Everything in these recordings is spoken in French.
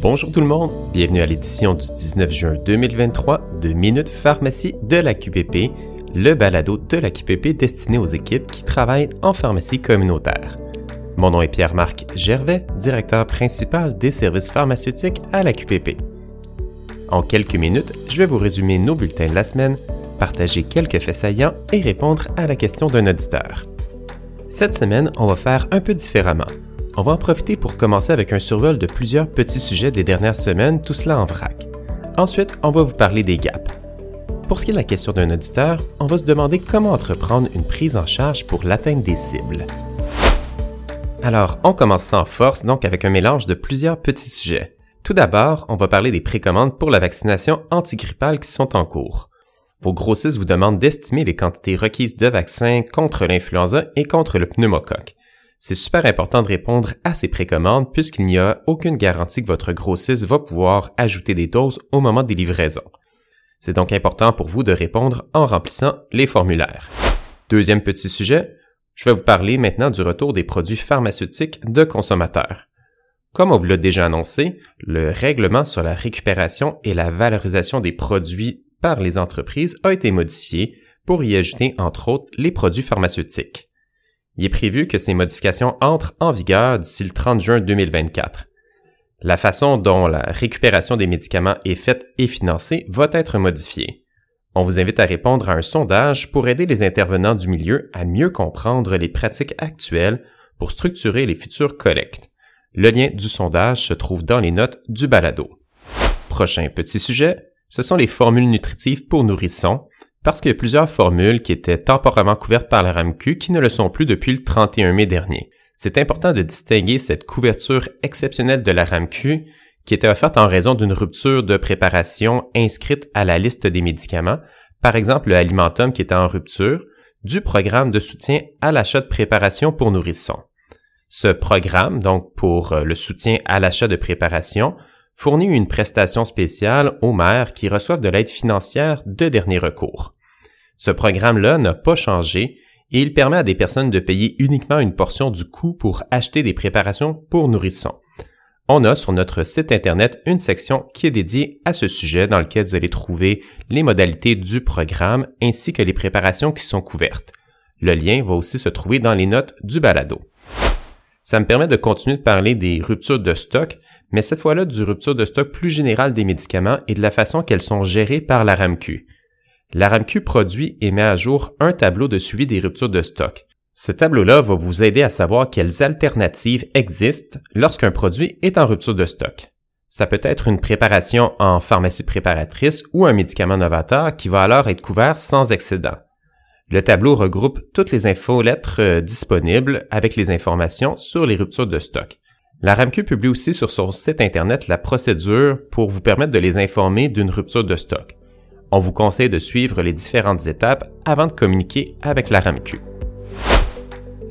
Bonjour tout le monde, bienvenue à l'édition du 19 juin 2023 de Minute Pharmacie de la QPP, le balado de la QPP destiné aux équipes qui travaillent en pharmacie communautaire. Mon nom est Pierre-Marc Gervais, directeur principal des services pharmaceutiques à la QPP. En quelques minutes, je vais vous résumer nos bulletins de la semaine, partager quelques faits saillants et répondre à la question d'un auditeur. Cette semaine, on va faire un peu différemment. On va en profiter pour commencer avec un survol de plusieurs petits sujets des dernières semaines, tout cela en vrac. Ensuite, on va vous parler des gaps. Pour ce qui est de la question d'un auditeur, on va se demander comment entreprendre une prise en charge pour l'atteinte des cibles. Alors, on commence en force, donc avec un mélange de plusieurs petits sujets. Tout d'abord, on va parler des précommandes pour la vaccination antigrippale qui sont en cours. Vos grossistes vous demandent d'estimer les quantités requises de vaccins contre l'influenza et contre le pneumocoque. C'est super important de répondre à ces précommandes puisqu'il n'y a aucune garantie que votre grossiste va pouvoir ajouter des doses au moment des livraisons. C'est donc important pour vous de répondre en remplissant les formulaires. Deuxième petit sujet, je vais vous parler maintenant du retour des produits pharmaceutiques de consommateurs. Comme on vous l'a déjà annoncé, le règlement sur la récupération et la valorisation des produits par les entreprises a été modifié pour y ajouter entre autres les produits pharmaceutiques. Il est prévu que ces modifications entrent en vigueur d'ici le 30 juin 2024. La façon dont la récupération des médicaments est faite et financée va être modifiée. On vous invite à répondre à un sondage pour aider les intervenants du milieu à mieux comprendre les pratiques actuelles pour structurer les futures collectes. Le lien du sondage se trouve dans les notes du balado. Prochain petit sujet, ce sont les formules nutritives pour nourrissons, parce qu'il y a plusieurs formules qui étaient temporairement couvertes par la RAMQ qui ne le sont plus depuis le 31 mai dernier. C'est important de distinguer cette couverture exceptionnelle de la RAMQ qui était offerte en raison d'une rupture de préparation inscrite à la liste des médicaments, par exemple le Alimentum qui était en rupture, du programme de soutien à l'achat de préparation pour nourrissons. Ce programme, donc pour euh, le soutien à l'achat de préparation, fournit une prestation spéciale aux mères qui reçoivent de l'aide financière de dernier recours. Ce programme-là n'a pas changé et il permet à des personnes de payer uniquement une portion du coût pour acheter des préparations pour nourrissons. On a sur notre site Internet une section qui est dédiée à ce sujet dans lequel vous allez trouver les modalités du programme ainsi que les préparations qui sont couvertes. Le lien va aussi se trouver dans les notes du balado. Ça me permet de continuer de parler des ruptures de stock, mais cette fois-là du rupture de stock plus général des médicaments et de la façon qu'elles sont gérées par la RAMQ. La RAMQ produit et met à jour un tableau de suivi des ruptures de stock. Ce tableau-là va vous aider à savoir quelles alternatives existent lorsqu'un produit est en rupture de stock. Ça peut être une préparation en pharmacie préparatrice ou un médicament novateur qui va alors être couvert sans excédent. Le tableau regroupe toutes les infolettres euh, disponibles avec les informations sur les ruptures de stock. La RAMQ publie aussi sur son site Internet la procédure pour vous permettre de les informer d'une rupture de stock on vous conseille de suivre les différentes étapes avant de communiquer avec la RAMQ.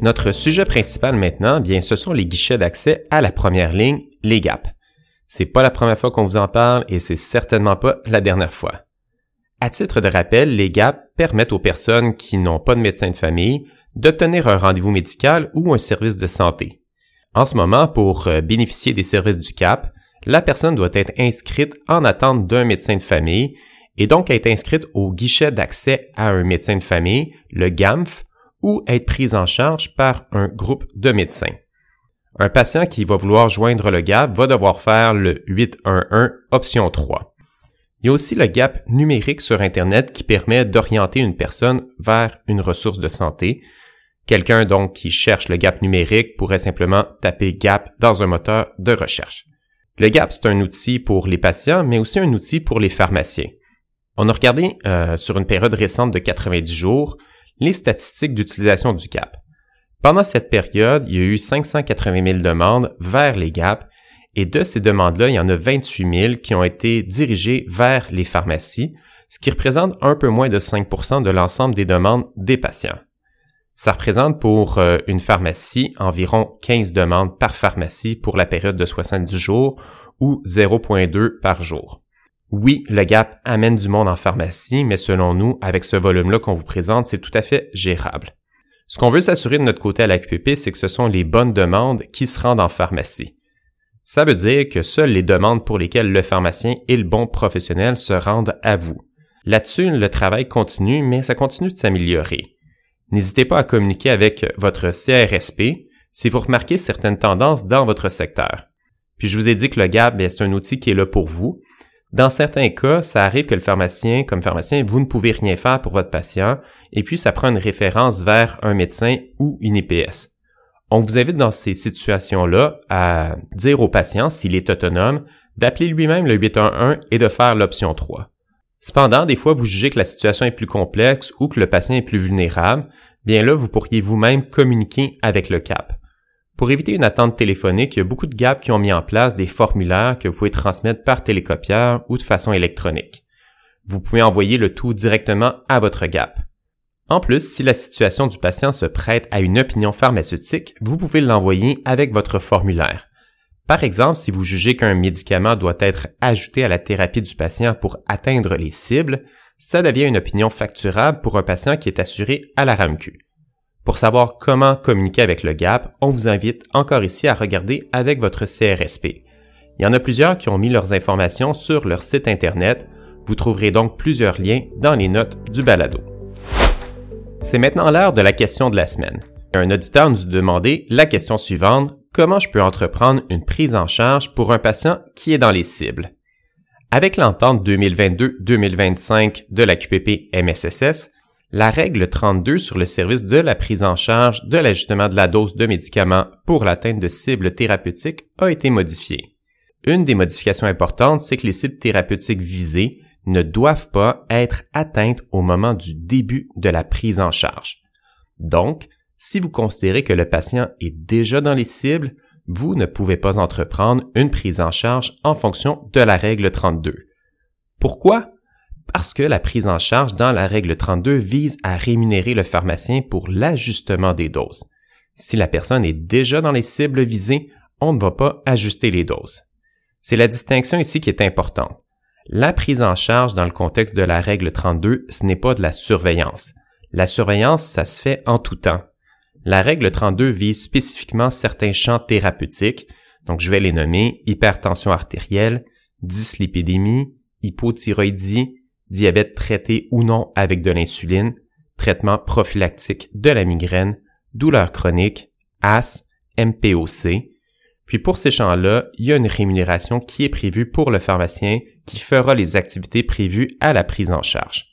Notre sujet principal maintenant, bien, ce sont les guichets d'accès à la première ligne, les GAP. C'est pas la première fois qu'on vous en parle et c'est certainement pas la dernière fois. À titre de rappel, les GAP permettent aux personnes qui n'ont pas de médecin de famille d'obtenir un rendez-vous médical ou un service de santé. En ce moment, pour euh, bénéficier des services du CAP, la personne doit être inscrite en attente d'un médecin de famille et donc être inscrite au guichet d'accès à un médecin de famille, le GAMF, ou être prise en charge par un groupe de médecins. Un patient qui va vouloir joindre le GAP va devoir faire le 811 option 3. Il y a aussi le GAP numérique sur Internet qui permet d'orienter une personne vers une ressource de santé. Quelqu'un donc qui cherche le GAP numérique pourrait simplement taper GAP dans un moteur de recherche. Le GAP, c'est un outil pour les patients, mais aussi un outil pour les pharmaciens. On a regardé euh, sur une période récente de 90 jours les statistiques d'utilisation du GAP. Pendant cette période, il y a eu 580 000 demandes vers les GAP et de ces demandes-là, il y en a 28 000 qui ont été dirigées vers les pharmacies, ce qui représente un peu moins de 5% de l'ensemble des demandes des patients. Ça représente pour euh, une pharmacie environ 15 demandes par pharmacie pour la période de 70 jours ou 0.2 par jour. Oui, le gap amène du monde en pharmacie, mais selon nous, avec ce volume-là qu'on vous présente, c'est tout à fait gérable. Ce qu'on veut s'assurer de notre côté à la QPP, c'est que ce sont les bonnes demandes qui se rendent en pharmacie. Ça veut dire que seules les demandes pour lesquelles le pharmacien et le bon professionnel se rendent à vous. Là-dessus, le travail continue, mais ça continue de s'améliorer. N'hésitez pas à communiquer avec votre CRSP si vous remarquez certaines tendances dans votre secteur. Puis je vous ai dit que le GAP, c'est un outil qui est là pour vous. Dans certains cas, ça arrive que le pharmacien, comme pharmacien, vous ne pouvez rien faire pour votre patient, et puis ça prend une référence vers un médecin ou une EPS. On vous invite dans ces situations-là à dire au patient, s'il est autonome, d'appeler lui-même le 811 et de faire l'option 3. Cependant, des fois, vous jugez que la situation est plus complexe ou que le patient est plus vulnérable, bien là, vous pourriez vous-même communiquer avec le CAP. Pour éviter une attente téléphonique, il y a beaucoup de GAP qui ont mis en place des formulaires que vous pouvez transmettre par télécopieur ou de façon électronique. Vous pouvez envoyer le tout directement à votre GAP. En plus, si la situation du patient se prête à une opinion pharmaceutique, vous pouvez l'envoyer avec votre formulaire. Par exemple, si vous jugez qu'un médicament doit être ajouté à la thérapie du patient pour atteindre les cibles, ça devient une opinion facturable pour un patient qui est assuré à la RAMQ. Pour savoir comment communiquer avec le GAP, on vous invite encore ici à regarder avec votre CRSP. Il y en a plusieurs qui ont mis leurs informations sur leur site Internet. Vous trouverez donc plusieurs liens dans les notes du balado. C'est maintenant l'heure de la question de la semaine. Un auditeur nous a demandé la question suivante. Comment je peux entreprendre une prise en charge pour un patient qui est dans les cibles? Avec l'entente 2022-2025 de la QPP MSSS, la règle 32 sur le service de la prise en charge de l'ajustement de la dose de médicaments pour l'atteinte de cibles thérapeutiques a été modifiée. Une des modifications importantes, c'est que les cibles thérapeutiques visées ne doivent pas être atteintes au moment du début de la prise en charge. Donc, si vous considérez que le patient est déjà dans les cibles, vous ne pouvez pas entreprendre une prise en charge en fonction de la règle 32. Pourquoi? Parce que la prise en charge dans la règle 32 vise à rémunérer le pharmacien pour l'ajustement des doses. Si la personne est déjà dans les cibles visées, on ne va pas ajuster les doses. C'est la distinction ici qui est importante. La prise en charge dans le contexte de la règle 32, ce n'est pas de la surveillance. La surveillance, ça se fait en tout temps. La règle 32 vise spécifiquement certains champs thérapeutiques, donc je vais les nommer hypertension artérielle, dyslipidémie, hypothyroïdie, diabète traité ou non avec de l'insuline, traitement prophylactique de la migraine, douleur chronique, AS, MPOC, puis pour ces champs-là, il y a une rémunération qui est prévue pour le pharmacien qui fera les activités prévues à la prise en charge.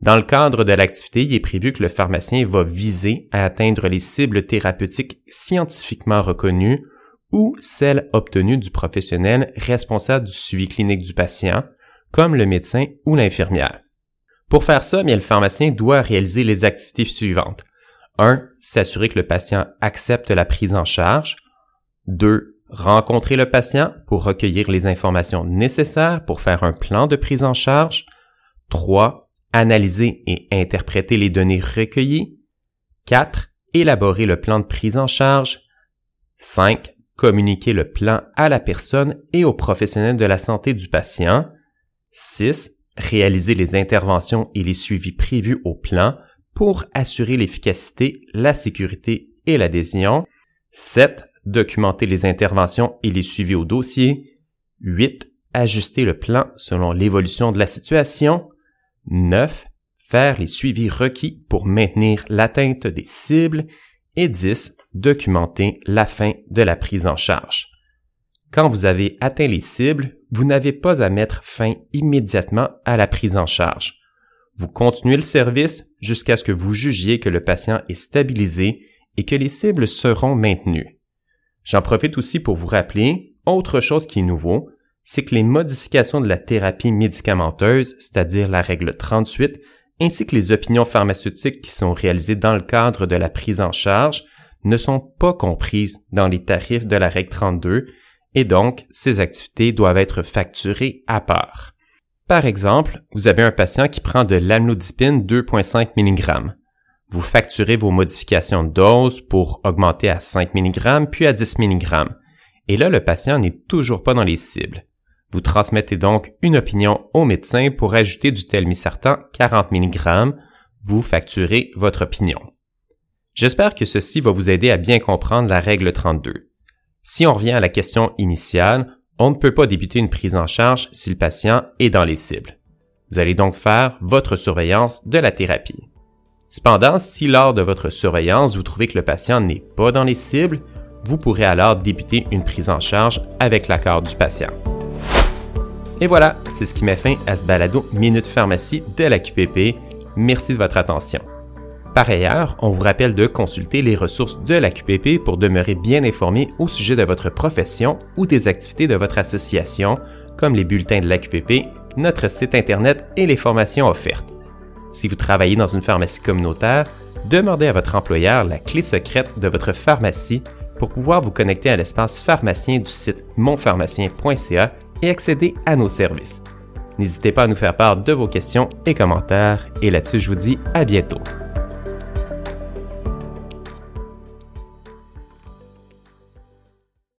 Dans le cadre de l'activité, il est prévu que le pharmacien va viser à atteindre les cibles thérapeutiques scientifiquement reconnues ou celles obtenues du professionnel responsable du suivi clinique du patient, comme le médecin ou l'infirmière. Pour faire ça, le pharmacien doit réaliser les activités suivantes. 1. S'assurer que le patient accepte la prise en charge. 2. Rencontrer le patient pour recueillir les informations nécessaires pour faire un plan de prise en charge. 3. Analyser et interpréter les données recueillies. 4. Élaborer le plan de prise en charge. 5. Communiquer le plan à la personne et aux professionnels de la santé du patient. 6. Réaliser les interventions et les suivis prévus au plan pour assurer l'efficacité, la sécurité et l'adhésion. 7 documenter les interventions et les suivis au dossier. 8. Ajuster le plan selon l'évolution de la situation. 9. Faire les suivis requis pour maintenir l'atteinte des cibles. Et 10. Documenter la fin de la prise en charge. Quand vous avez atteint les cibles, vous n'avez pas à mettre fin immédiatement à la prise en charge. Vous continuez le service jusqu'à ce que vous jugiez que le patient est stabilisé et que les cibles seront maintenues. J'en profite aussi pour vous rappeler, autre chose qui est nouveau, c'est que les modifications de la thérapie médicamenteuse, c'est-à-dire la règle 38, ainsi que les opinions pharmaceutiques qui sont réalisées dans le cadre de la prise en charge, ne sont pas comprises dans les tarifs de la règle 32 et donc ces activités doivent être facturées à part. Par exemple, vous avez un patient qui prend de l'amlodipine 2.5 mg. Vous facturez vos modifications de dose pour augmenter à 5 mg puis à 10 mg. Et là, le patient n'est toujours pas dans les cibles. Vous transmettez donc une opinion au médecin pour ajouter du telmisartan 40 mg. Vous facturez votre opinion. J'espère que ceci va vous aider à bien comprendre la règle 32. Si on revient à la question initiale, on ne peut pas débuter une prise en charge si le patient est dans les cibles. Vous allez donc faire votre surveillance de la thérapie. Cependant, si lors de votre surveillance, vous trouvez que le patient n'est pas dans les cibles, vous pourrez alors débuter une prise en charge avec l'accord du patient. Et voilà, c'est ce qui met fin à ce balado Minute Pharmacie de la QPP. Merci de votre attention. Par ailleurs, on vous rappelle de consulter les ressources de la QPP pour demeurer bien informé au sujet de votre profession ou des activités de votre association, comme les bulletins de la QPP, notre site Internet et les formations offertes. Si vous travaillez dans une pharmacie communautaire, demandez à votre employeur la clé secrète de votre pharmacie pour pouvoir vous connecter à l'espace pharmacien du site monpharmacien.ca et accéder à nos services. N'hésitez pas à nous faire part de vos questions et commentaires, et là-dessus je vous dis à bientôt.